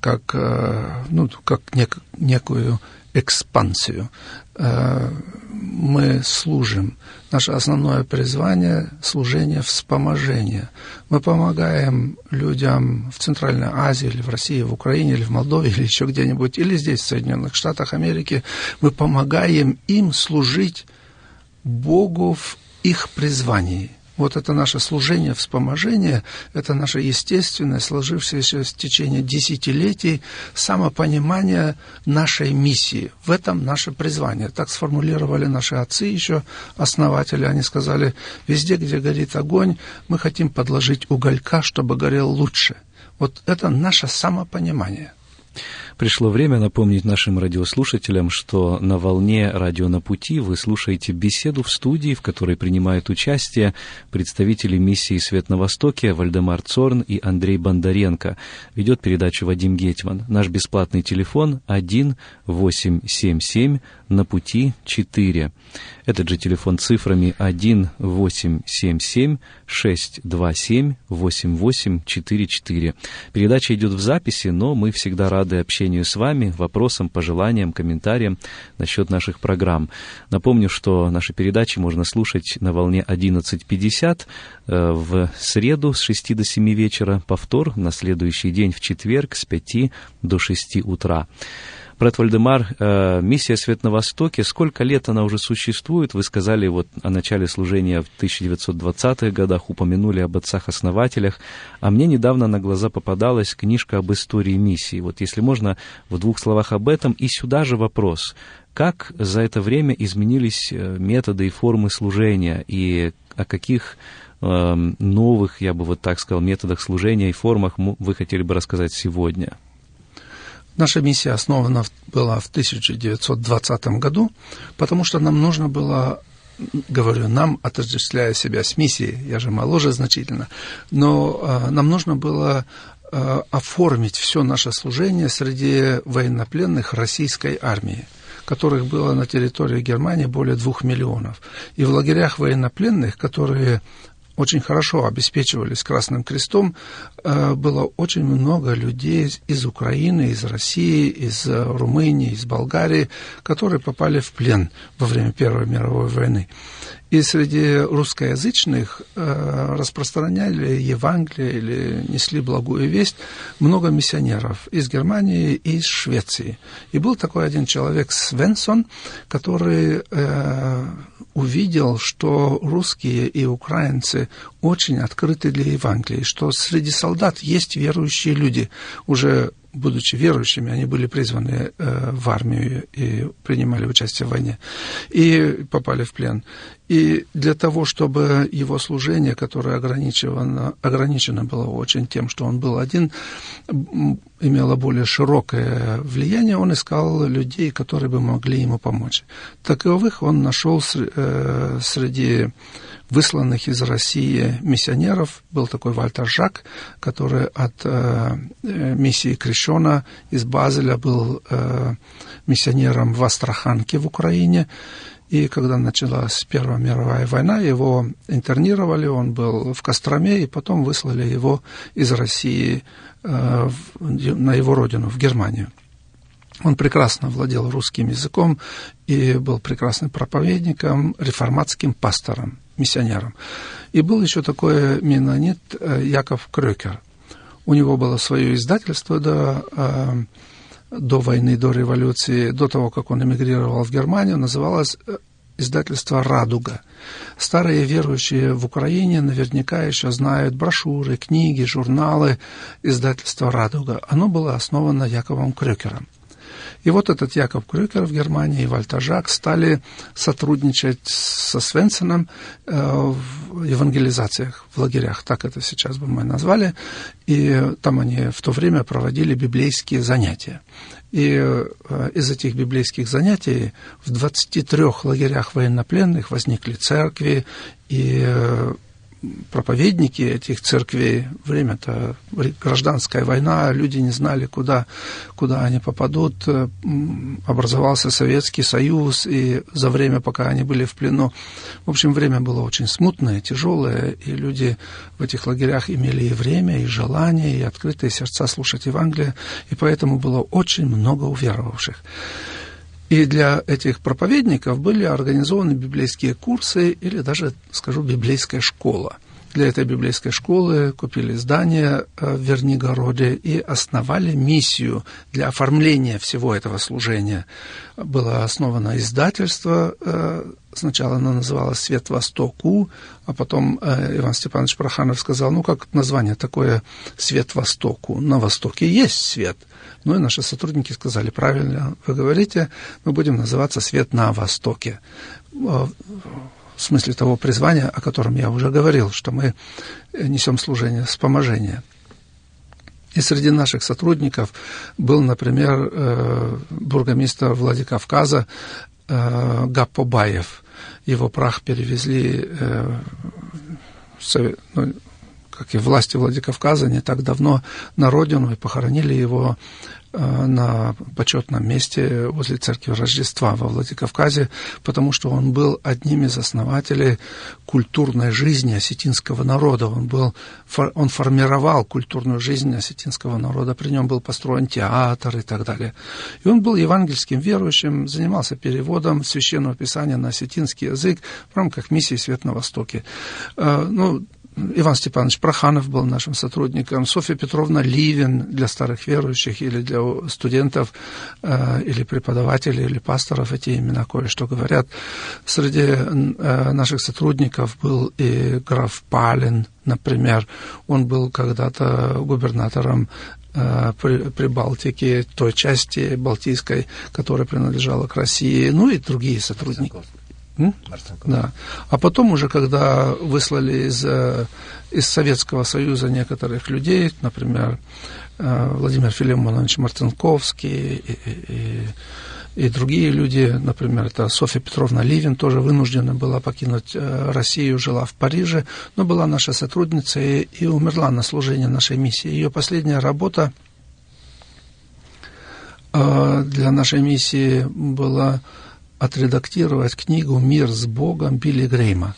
как, э, ну, как нек, некую экспансию. Э, мы служим. Наше основное призвание – служение вспоможения. Мы помогаем людям в Центральной Азии, или в России, в Украине, или в Молдове, или еще где-нибудь, или здесь, в Соединенных Штатах Америки. Мы помогаем им служить Богу в их призвании – вот это наше служение, вспоможение, это наше естественное, сложившееся в течение десятилетий самопонимание нашей миссии. В этом наше призвание. Так сформулировали наши отцы еще, основатели. Они сказали, везде, где горит огонь, мы хотим подложить уголька, чтобы горел лучше. Вот это наше самопонимание – пришло время напомнить нашим радиослушателям, что на волне «Радио на пути» вы слушаете беседу в студии, в которой принимают участие представители миссии «Свет на Востоке» Вальдемар Цорн и Андрей Бондаренко. Ведет передачу Вадим Гетман. Наш бесплатный телефон 1 877 на пути 4. Этот же телефон цифрами 1 877 627 8844. Передача идет в записи, но мы всегда рады общению с вами, вопросам, пожеланиям, комментариям насчет наших программ. Напомню, что наши передачи можно слушать на волне 11.50 э, в среду с 6 до 7 вечера, повтор на следующий день в четверг с 5 до 6 утра. Брат Вальдемар, э, миссия «Свет на Востоке», сколько лет она уже существует? Вы сказали вот о начале служения в 1920-х годах, упомянули об отцах-основателях, а мне недавно на глаза попадалась книжка об истории миссии. Вот если можно, в двух словах об этом. И сюда же вопрос. Как за это время изменились э, методы и формы служения, и о каких э, новых, я бы вот так сказал, методах служения и формах вы хотели бы рассказать сегодня? Наша миссия основана была в 1920 году, потому что нам нужно было говорю, нам, отождествляя себя с миссией, я же моложе значительно, но э, нам нужно было э, оформить все наше служение среди военнопленных российской армии которых было на территории Германии более двух миллионов. И в лагерях военнопленных, которые очень хорошо обеспечивались Красным Крестом, э, было очень много людей из Украины, из России, из э, Румынии, из Болгарии, которые попали в плен во время Первой мировой войны. И среди русскоязычных э, распространяли Евангелие или несли благую весть много миссионеров из Германии и из Швеции. И был такой один человек, Свенсон, который э, увидел, что русские и украинцы очень открыты для Евангелия, что среди солдат есть верующие люди, уже будучи верующими, они были призваны э, в армию и принимали участие в войне, и попали в плен. И для того, чтобы его служение, которое ограничено, ограничено было очень тем, что он был один, имело более широкое влияние, он искал людей, которые бы могли ему помочь. Таковых он нашел э, среди высланных из России миссионеров. Был такой Вальтер Жак, который от э, э, миссии Крещена из Базеля был э, миссионером в Астраханке в Украине. И когда началась Первая мировая война, его интернировали, он был в Костроме, и потом выслали его из России э, в, на его родину, в Германию. Он прекрасно владел русским языком и был прекрасным проповедником, реформатским пастором миссионером. И был еще такой менонит э, Яков Крёкер. У него было свое издательство до, э, до войны, до революции, до того, как он эмигрировал в Германию, называлось э, издательство «Радуга». Старые верующие в Украине наверняка еще знают брошюры, книги, журналы издательства «Радуга». Оно было основано Яковом Крюкером. И вот этот Яков Крюкер в Германии и Вальтер Жак стали сотрудничать со Свенсеном э, в евангелизациях, в лагерях, так это сейчас бы мы назвали. И там они в то время проводили библейские занятия. И э, из этих библейских занятий в 23 лагерях военнопленных возникли церкви, и э, проповедники этих церквей, время-то гражданская война, люди не знали, куда, куда они попадут, э, образовался Советский Союз, и за время, пока они были в плену, в общем, время было очень смутное, тяжелое, и люди в этих лагерях имели и время, и желание, и открытые сердца слушать Евангелие, и поэтому было очень много уверовавших. И для этих проповедников были организованы библейские курсы или даже, скажу, библейская школа. Для этой библейской школы купили здание э, в Вернигороде и основали миссию для оформления всего этого служения. Было основано издательство, э, сначала оно называлось «Свет Востоку», а потом э, Иван Степанович Проханов сказал, ну как название такое «Свет Востоку»? На Востоке есть свет – ну и наши сотрудники сказали, правильно вы говорите, мы будем называться «Свет на Востоке». В смысле того призвания, о котором я уже говорил, что мы несем служение вспоможения. И среди наших сотрудников был, например, э, бургомистр Владикавказа э, Гаппобаев. Его прах перевезли э, ну, как и власти Владикавказа, не так давно на родину и похоронили его Э, на почетном месте возле церкви Рождества во Владикавказе, потому что он был одним из основателей культурной жизни осетинского народа. Он, был, он формировал культурную жизнь осетинского народа, при нем был построен театр и так далее. И он был евангельским верующим, занимался переводом священного писания на осетинский язык в рамках миссии «Свет на Востоке». Э, ну, Иван Степанович Проханов был нашим сотрудником, Софья Петровна Ливин для старых верующих или для студентов, э, или преподавателей, или пасторов, эти имена кое-что говорят. Среди э, наших сотрудников был и граф Палин, например. Он был когда-то губернатором э, при, Балтике, той части Балтийской, которая принадлежала к России, ну и другие сотрудники. Да. А потом уже, когда выслали из, э, из Советского Союза некоторых людей, например, э, Владимир Филимонович Мартынковский и, и, и другие люди, например, это Софья Петровна Ливин, тоже вынуждена была покинуть э, Россию, жила в Париже, но была наша сотрудница и, и умерла на служении нашей миссии. Ее последняя работа для нашей миссии была отредактировать книгу «Мир с Богом» Билли Грейма.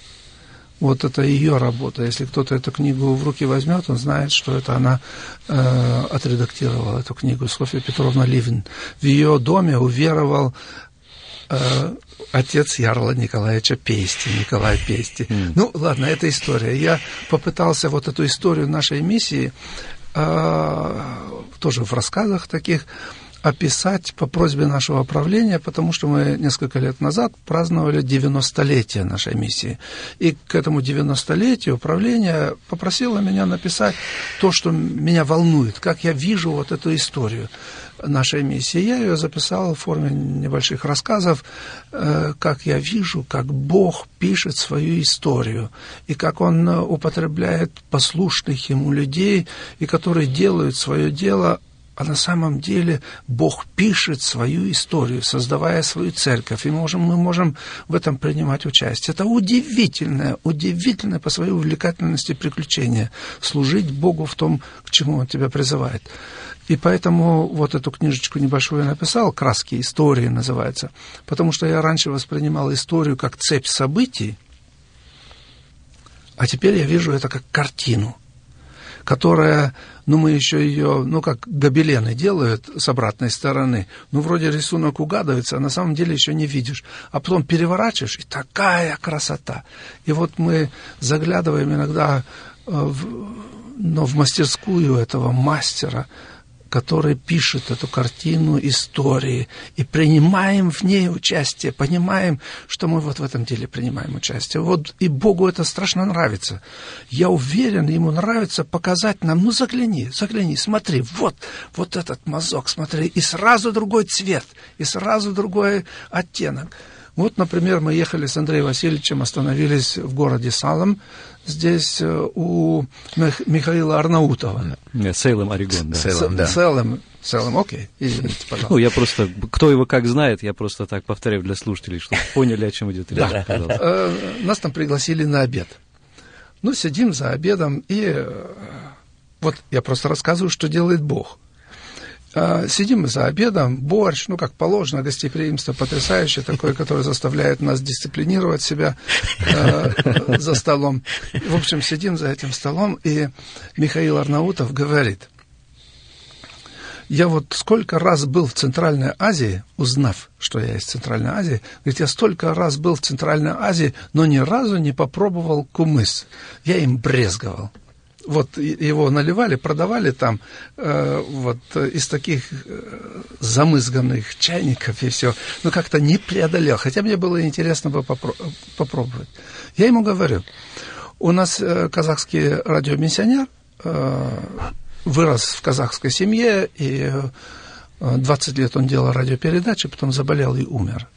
Вот это ее работа. Если кто-то эту книгу в руки возьмет, он знает, что это она э, отредактировала эту книгу. Софья Петровна Ливин. В ее доме уверовал э, отец Ярла Николаевича Пести, Николай Пести. Mm. Ну, ладно, это история. Я попытался вот эту историю нашей миссии э, тоже в рассказах таких описать по просьбе нашего правления, потому что мы несколько лет назад праздновали 90-летие нашей миссии. И к этому 90-летию правление попросило меня написать то, что меня волнует, как я вижу вот эту историю нашей миссии. Я ее записал в форме небольших рассказов, э, как я вижу, как Бог пишет свою историю, и как Он употребляет послушных Ему людей, и которые делают свое дело а на самом деле Бог пишет свою историю, создавая свою церковь, и можем, мы можем в этом принимать участие. Это удивительное, удивительное по своей увлекательности приключение, служить Богу в том, к чему Он тебя призывает. И поэтому вот эту книжечку небольшую я написал, «Краски истории» называется, потому что я раньше воспринимал историю как цепь событий, а теперь я вижу это как картину – которая, ну, мы еще ее, ну, как гобелены делают с обратной стороны, ну, вроде рисунок угадывается, а на самом деле еще не видишь. А потом переворачиваешь, и такая красота. И вот мы заглядываем иногда э, в, но в мастерскую этого мастера, который пишет эту картину истории, и принимаем в ней участие, понимаем, что мы вот в этом деле принимаем участие. Вот и Богу это страшно нравится. Я уверен, ему нравится показать нам, ну загляни, загляни, смотри, вот, вот этот мазок, смотри, и сразу другой цвет, и сразу другой оттенок. Вот, например, мы ехали с Андреем Васильевичем, остановились в городе Салом, здесь э, у Михаила Арнаутова. Нет, Сейлем, Орегон, да. Сейлем, да. Сейлем, Сейлем, окей, извините, пожалуйста. Ну, я просто, кто его как знает, я просто так повторяю для слушателей, чтобы поняли, о чем идет речь. Да. Э, нас там пригласили на обед. Ну, сидим за обедом, и э, вот я просто рассказываю, что делает Бог. А, сидим мы за обедом, борщ, ну, как положено, гостеприимство потрясающее такое, которое заставляет нас дисциплинировать себя э, за столом. В общем, сидим за этим столом, и Михаил Арнаутов говорит, я вот сколько раз был в Центральной Азии, узнав, что я из Центральной Азии, говорит, я столько раз был в Центральной Азии, но ни разу не попробовал кумыс. Я им брезговал вот его наливали, продавали там э, вот из таких э, замызганных чайников и все. Но как-то не преодолел. Хотя мне было интересно бы попро- попробовать. Я ему говорю, у нас э, казахский радиомиссионер э, вырос в казахской семье, и э, 20 лет он делал радиопередачи, потом заболел и умер.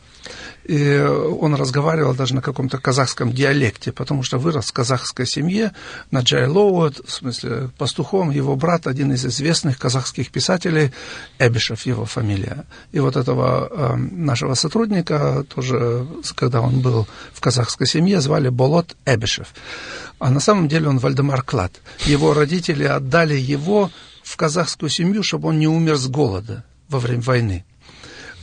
И он разговаривал даже на каком-то казахском диалекте, потому что вырос в казахской семье, на Джайлоу, в смысле, пастухом, его брат, один из известных казахских писателей, Эбишев его фамилия. И вот этого э, нашего сотрудника тоже, когда он был в казахской семье, звали Болот Эбишев. А на самом деле он Вальдемар Клад. Его родители отдали его в казахскую семью, чтобы он не умер с голода во время войны.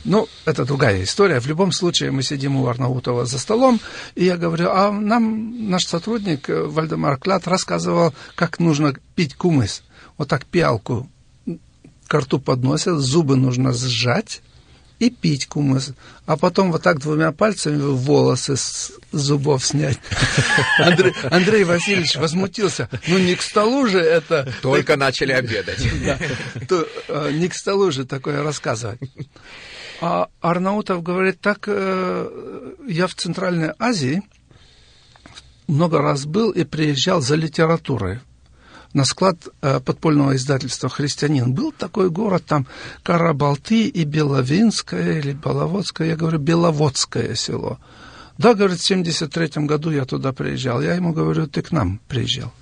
Ну, это другая история. В любом случае, мы сидим у Арнаутова за столом, и я говорю, а нам наш сотрудник э, Вальдемар Клад рассказывал, как нужно пить кумыс. Вот так пиалку к рту подносят, зубы нужно сжать, и пить кумыс, а потом вот так двумя пальцами волосы с зубов снять. Андрей, Андрей Васильевич возмутился. Ну, не к столу же это... Только начали обедать. Да, то, э, не к столу же такое рассказывать. А Арнаутов говорит, так э, я в Центральной Азии много раз был и приезжал за литературой на склад э, подпольного издательства «Христианин». Был такой город, там Карабалты и Беловинское или Беловодское, я говорю, Беловодское село. Да, говорит, в 73 году я туда приезжал. Я ему говорю, ты к нам приезжал.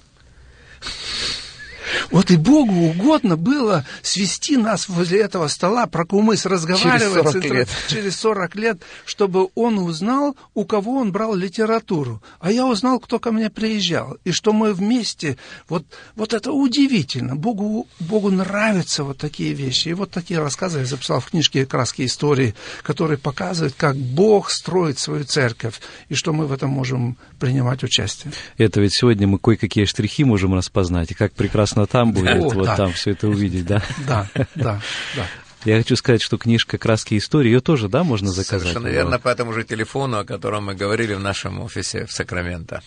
Вот и Богу угодно было свести нас возле этого стола, про кумыс разговаривать через 40 лет, через 40 лет чтобы он узнал, у кого он брал литературу. А я узнал, кто ко мне приезжал. И что мы вместе, вот, вот это удивительно. Богу, Богу нравятся вот такие вещи. И вот такие рассказы я записал в книжке «Краски истории», которые показывают, как Бог строит свою церковь, и что мы в этом можем принимать участие. Это ведь сегодня мы кое-какие штрихи можем распознать, и как прекрасно там будет, О, вот да. там все это увидеть, да? Да, да, да. Я хочу сказать, что книжка «Краски истории», ее тоже, да, можно заказать? Совершенно верно, по этому же телефону, о котором мы говорили в нашем офисе в Сакраменто.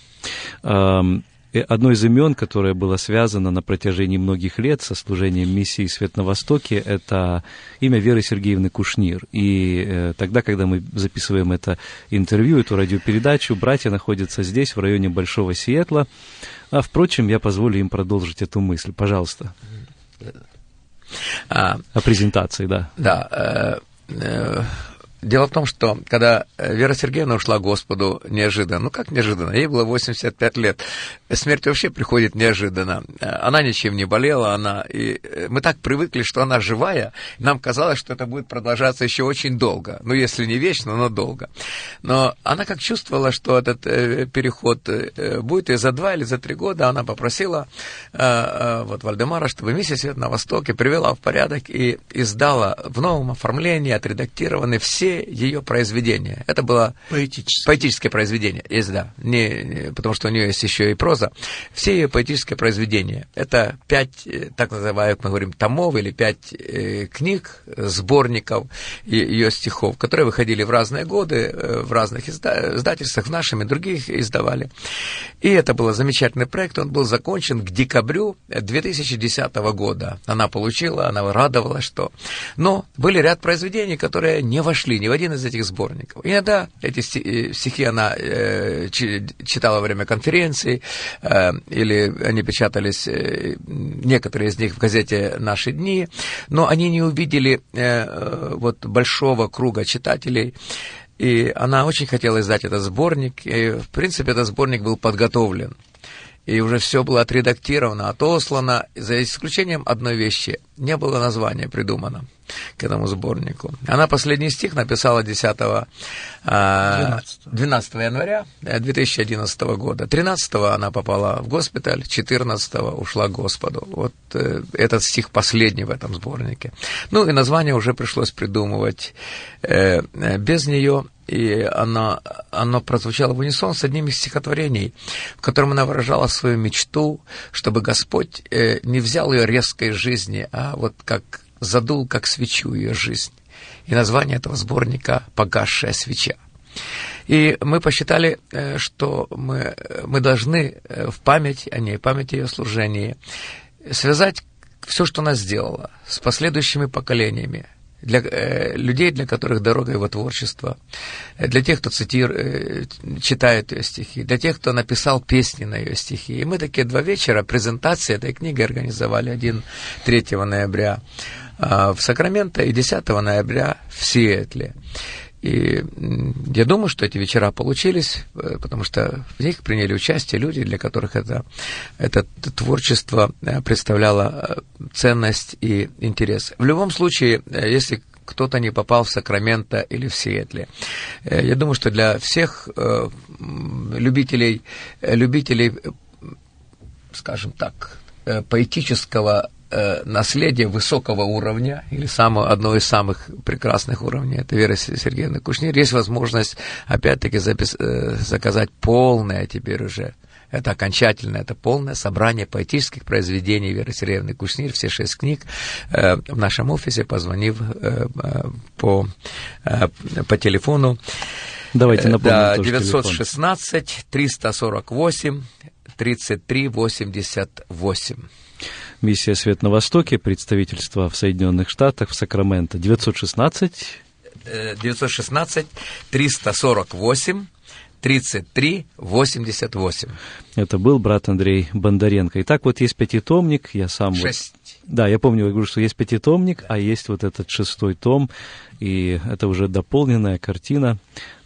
Э, одно из имен, которое было связано на протяжении многих лет со служением миссии «Свет на Востоке», это имя Веры Сергеевны Кушнир. И э, тогда, когда мы записываем это интервью, эту радиопередачу, братья находятся здесь, в районе Большого Сиэтла. А, впрочем, я позволю им продолжить эту мысль. Пожалуйста. А, О презентации, да. Да. Э, э, Дело в том, что когда э, Вера Сергеевна ушла Господу неожиданно, ну как неожиданно, ей было 85 лет, смерть вообще приходит неожиданно. Э, она ничем не болела, она, и э, мы так привыкли, что она живая, нам казалось, что это будет продолжаться еще очень долго, ну если не вечно, но долго. Но она как чувствовала, что этот переход будет, и за два или за три года она попросила вот Вальдемара, чтобы миссия «Свет на Востоке» привела в порядок и издала в новом оформлении, отредактированы все ее произведения. Это было поэтическое, поэтическое произведение, есть, да, не, не, потому что у нее есть еще и проза. Все ее поэтические произведения. Это пять, э, так называемых, мы говорим, томов или пять э, книг, сборников ее стихов, которые выходили в разные годы, э, в разных изда- издательствах, в нашем и других издавали. И это был замечательный проект, он был закончен к декабрю 2010 года. Она получила, она радовалась, что... Но были ряд произведений, которые не вошли ни в один из этих сборников. Иногда эти э, стихи она э, читала во время конференций, э, или они печатались, некоторые из них в газете «Наши дни», но они не увидели вот большого круга читателей, и она очень хотела издать этот сборник, и, в принципе, этот сборник был подготовлен и уже все было отредактировано, отослано, за исключением одной вещи. Не было названия придумано к этому сборнику. Она последний стих написала 10 12, 12 января 2011 года. 13 она попала в госпиталь, 14 ушла к Господу. Вот э, этот стих последний в этом сборнике. Ну и название уже пришлось придумывать э, без нее и оно, оно прозвучало в унисон с одним из стихотворений, в котором она выражала свою мечту, чтобы Господь э, не взял ее резкой жизни, а вот как задул, как свечу ее жизнь. И название этого сборника «Погасшая свеча». И мы посчитали, э, что мы, мы должны э, в память о ней, память о ее служении, связать все, что она сделала, с последующими поколениями, для э, людей, для которых дорога его творчества, э, для тех, кто цитирует, э, читает ее стихи, для тех, кто написал песни на ее стихи. И мы такие два вечера презентации этой книги организовали, один 3 ноября э, в Сакраменто и 10 ноября в Сиэтле. И я думаю, что эти вечера получились, э, потому что в них приняли участие люди, для которых это, это творчество э, представляло ценность и интерес. В любом случае, если кто-то не попал в Сакраменто или в Сиэтле. Я думаю, что для всех любителей, любителей скажем так, поэтического Э, наследие высокого уровня, или самого, одно из самых прекрасных уровней, это Вера Сергеевна Кушнир, есть возможность, опять-таки, запис, э, заказать полное теперь уже это окончательное, это полное собрание поэтических произведений Веры Сергеевны Кушнир, все шесть книг, э, в нашем офисе, позвонив э, э по, э, по телефону. Давайте напомним да, 916 348 33 88. Миссия «Свет на Востоке», представительство в Соединенных Штатах, в Сакраменто. 916... 916 348 33 88. Это был брат Андрей Бондаренко. Итак, вот есть пятитомник, я сам... Шесть. Вот, да, я помню, я говорю, что есть пятитомник, а есть вот этот шестой том, и это уже дополненная картина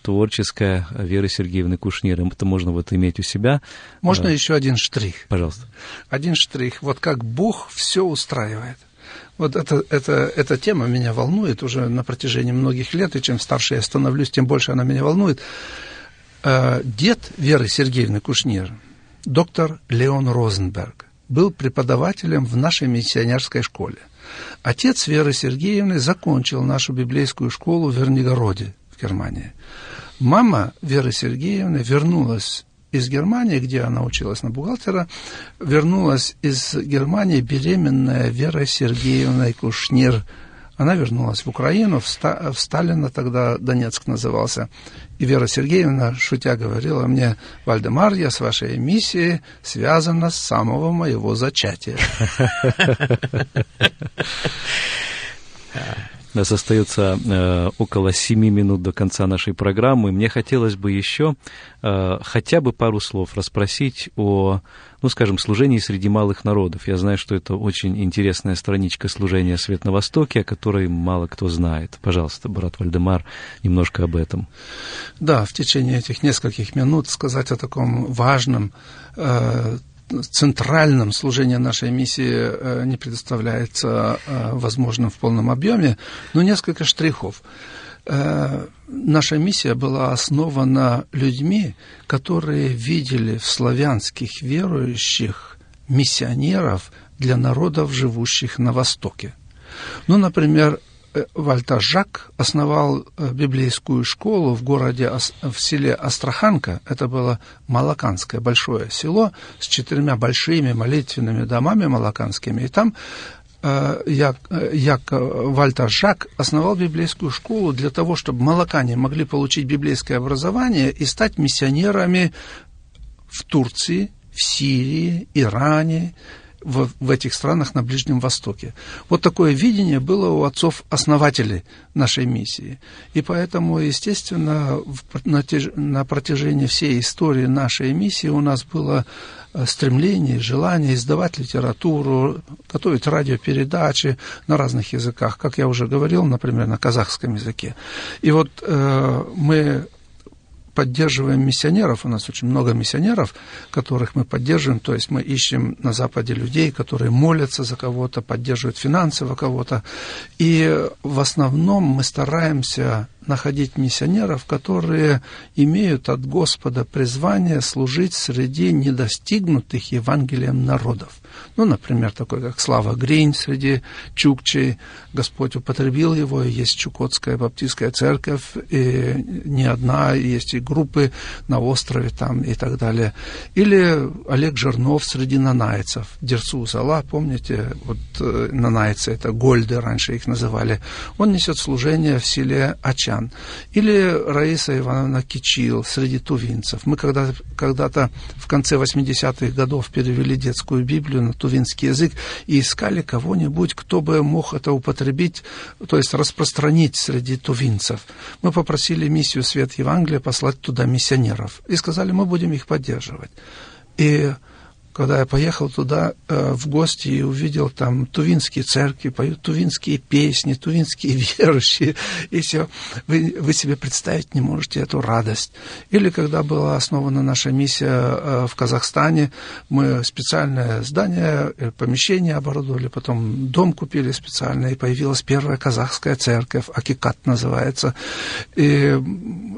творческая Веры Сергеевны Кушнир. Это можно вот иметь у себя. Можно а, еще один штрих? Пожалуйста. Один штрих. Вот как Бог все устраивает. Вот это, это, эта тема меня волнует уже на протяжении многих лет, и чем старше я становлюсь, тем больше она меня волнует. А, дед Веры Сергеевны Кушнир, доктор Леон Розенберг, был преподавателем в нашей миссионерской школе. Отец Веры Сергеевны закончил нашу библейскую школу в Вернигороде, в Германии. Мама Веры Сергеевны вернулась из Германии, где она училась на бухгалтера, вернулась из Германии беременная Вера Сергеевна Кушнир. Она вернулась в Украину, в, Ста- в Сталина тогда Донецк назывался. И Вера Сергеевна, шутя, говорила мне, Вальдемар, я с вашей миссией связана с самого моего зачатия. У нас остается э, около семи минут до конца нашей программы. Мне хотелось бы еще э, хотя бы пару слов расспросить о, ну, скажем, служении среди малых народов. Я знаю, что это очень интересная страничка служения «Свет на Востоке», о которой мало кто знает. Пожалуйста, брат Вальдемар, немножко об этом. Да, в течение этих нескольких минут сказать о таком важном э, центральном служении нашей миссии э, не предоставляется э, возможным в полном объеме, но несколько штрихов. Э, наша миссия была основана людьми, которые видели в славянских верующих миссионеров для народов, живущих на Востоке. Ну, например, Э, Вальтер Жак основал э, библейскую школу в городе, в селе Астраханка. Это было Малаканское большое село с четырьмя большими молитвенными домами малаканскими. И там Як, Як Вальтер Жак основал библейскую школу для того, чтобы малакане могли получить библейское образование и стать миссионерами в Турции, в Сирии, Иране, в, в этих странах на Ближнем Востоке. Вот такое видение было у отцов-основателей нашей миссии. И поэтому, естественно, в, на, на протяжении всей истории нашей миссии у нас было э, стремление, желание издавать литературу, готовить радиопередачи на разных языках, как я уже говорил, например, на казахском языке. И вот э, мы поддерживаем миссионеров, у нас очень много миссионеров, которых мы поддерживаем, то есть мы ищем на Западе людей, которые молятся за кого-то, поддерживают финансово кого-то, и в основном мы стараемся находить миссионеров, которые имеют от Господа призвание служить среди недостигнутых Евангелием народов. Ну, например, такой, как Слава Гринь среди чукчей. Господь употребил его, есть Чукотская баптистская церковь, и не одна, есть и группы на острове там и так далее. Или Олег Жернов среди нанайцев. Дерсу Зала, помните, вот э, нанайцы, это гольды раньше их называли. Он несет служение в селе Ачан. Или Раиса Ивановна Кичил среди тувинцев. Мы когда, когда-то в конце 80-х годов перевели детскую Библию на тувинский язык и искали кого-нибудь, кто бы мог это употребить, то есть распространить среди тувинцев. Мы попросили миссию «Свет Евангелия» послать туда миссионеров и сказали, мы будем их поддерживать. И когда я поехал туда э, в гости и увидел там тувинские церкви, поют тувинские песни, тувинские верующие, и все, вы, вы себе представить не можете эту радость. Или когда была основана наша миссия э, в Казахстане, мы специальное здание, э, помещение оборудовали, потом дом купили специально, и появилась первая казахская церковь, Акикат называется. И,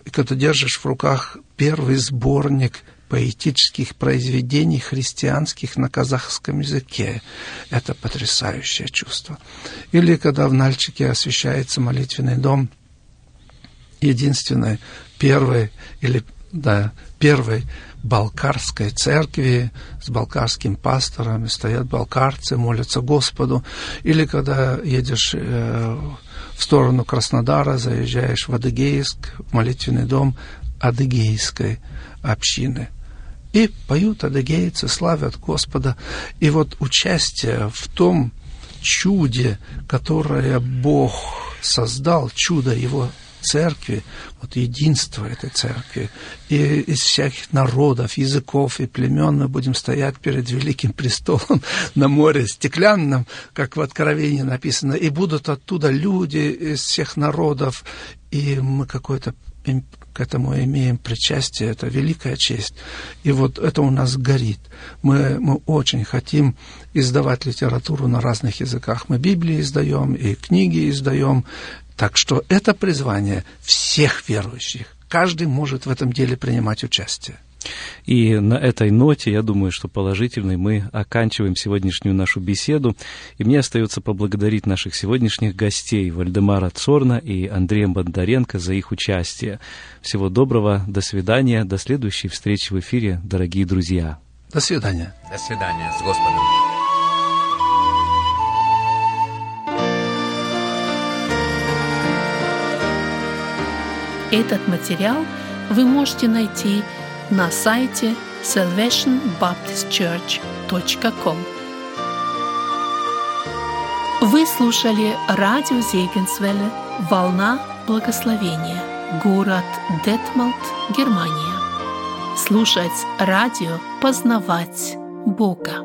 и когда держишь в руках первый сборник поэтических произведений христианских на казахском языке. Это потрясающее чувство. Или когда в Нальчике освещается молитвенный дом, единственной, первой, или, да, первой балкарской церкви с балкарским пастором, стоят балкарцы, молятся Господу. Или когда едешь э, в сторону Краснодара, заезжаешь в Адыгейск, в молитвенный дом адыгейской общины – и поют адыгейцы, славят Господа. И вот участие в том чуде, которое Бог создал, чудо Его церкви, вот единство этой церкви, и из всяких народов, языков и племен мы будем стоять перед великим престолом на море стеклянном, как в Откровении написано, и будут оттуда люди из всех народов, и мы какой-то к этому имеем причастие, это великая честь. И вот это у нас горит. Мы, мы очень хотим издавать литературу на разных языках. Мы Библии издаем и книги издаем. Так что это призвание всех верующих. Каждый может в этом деле принимать участие. И на этой ноте, я думаю, что положительной, мы оканчиваем сегодняшнюю нашу беседу. И мне остается поблагодарить наших сегодняшних гостей Вальдемара Цорна и Андрея Бондаренко за их участие. Всего доброго, до свидания, до следующей встречи в эфире, дорогие друзья. До свидания. До свидания, с Господом. Этот материал вы можете найти на сайте salvationbaptistchurch.com. Вы слушали радио Зегенсвелле «Волна благословения», город Детмалт, Германия. Слушать радио, познавать Бога.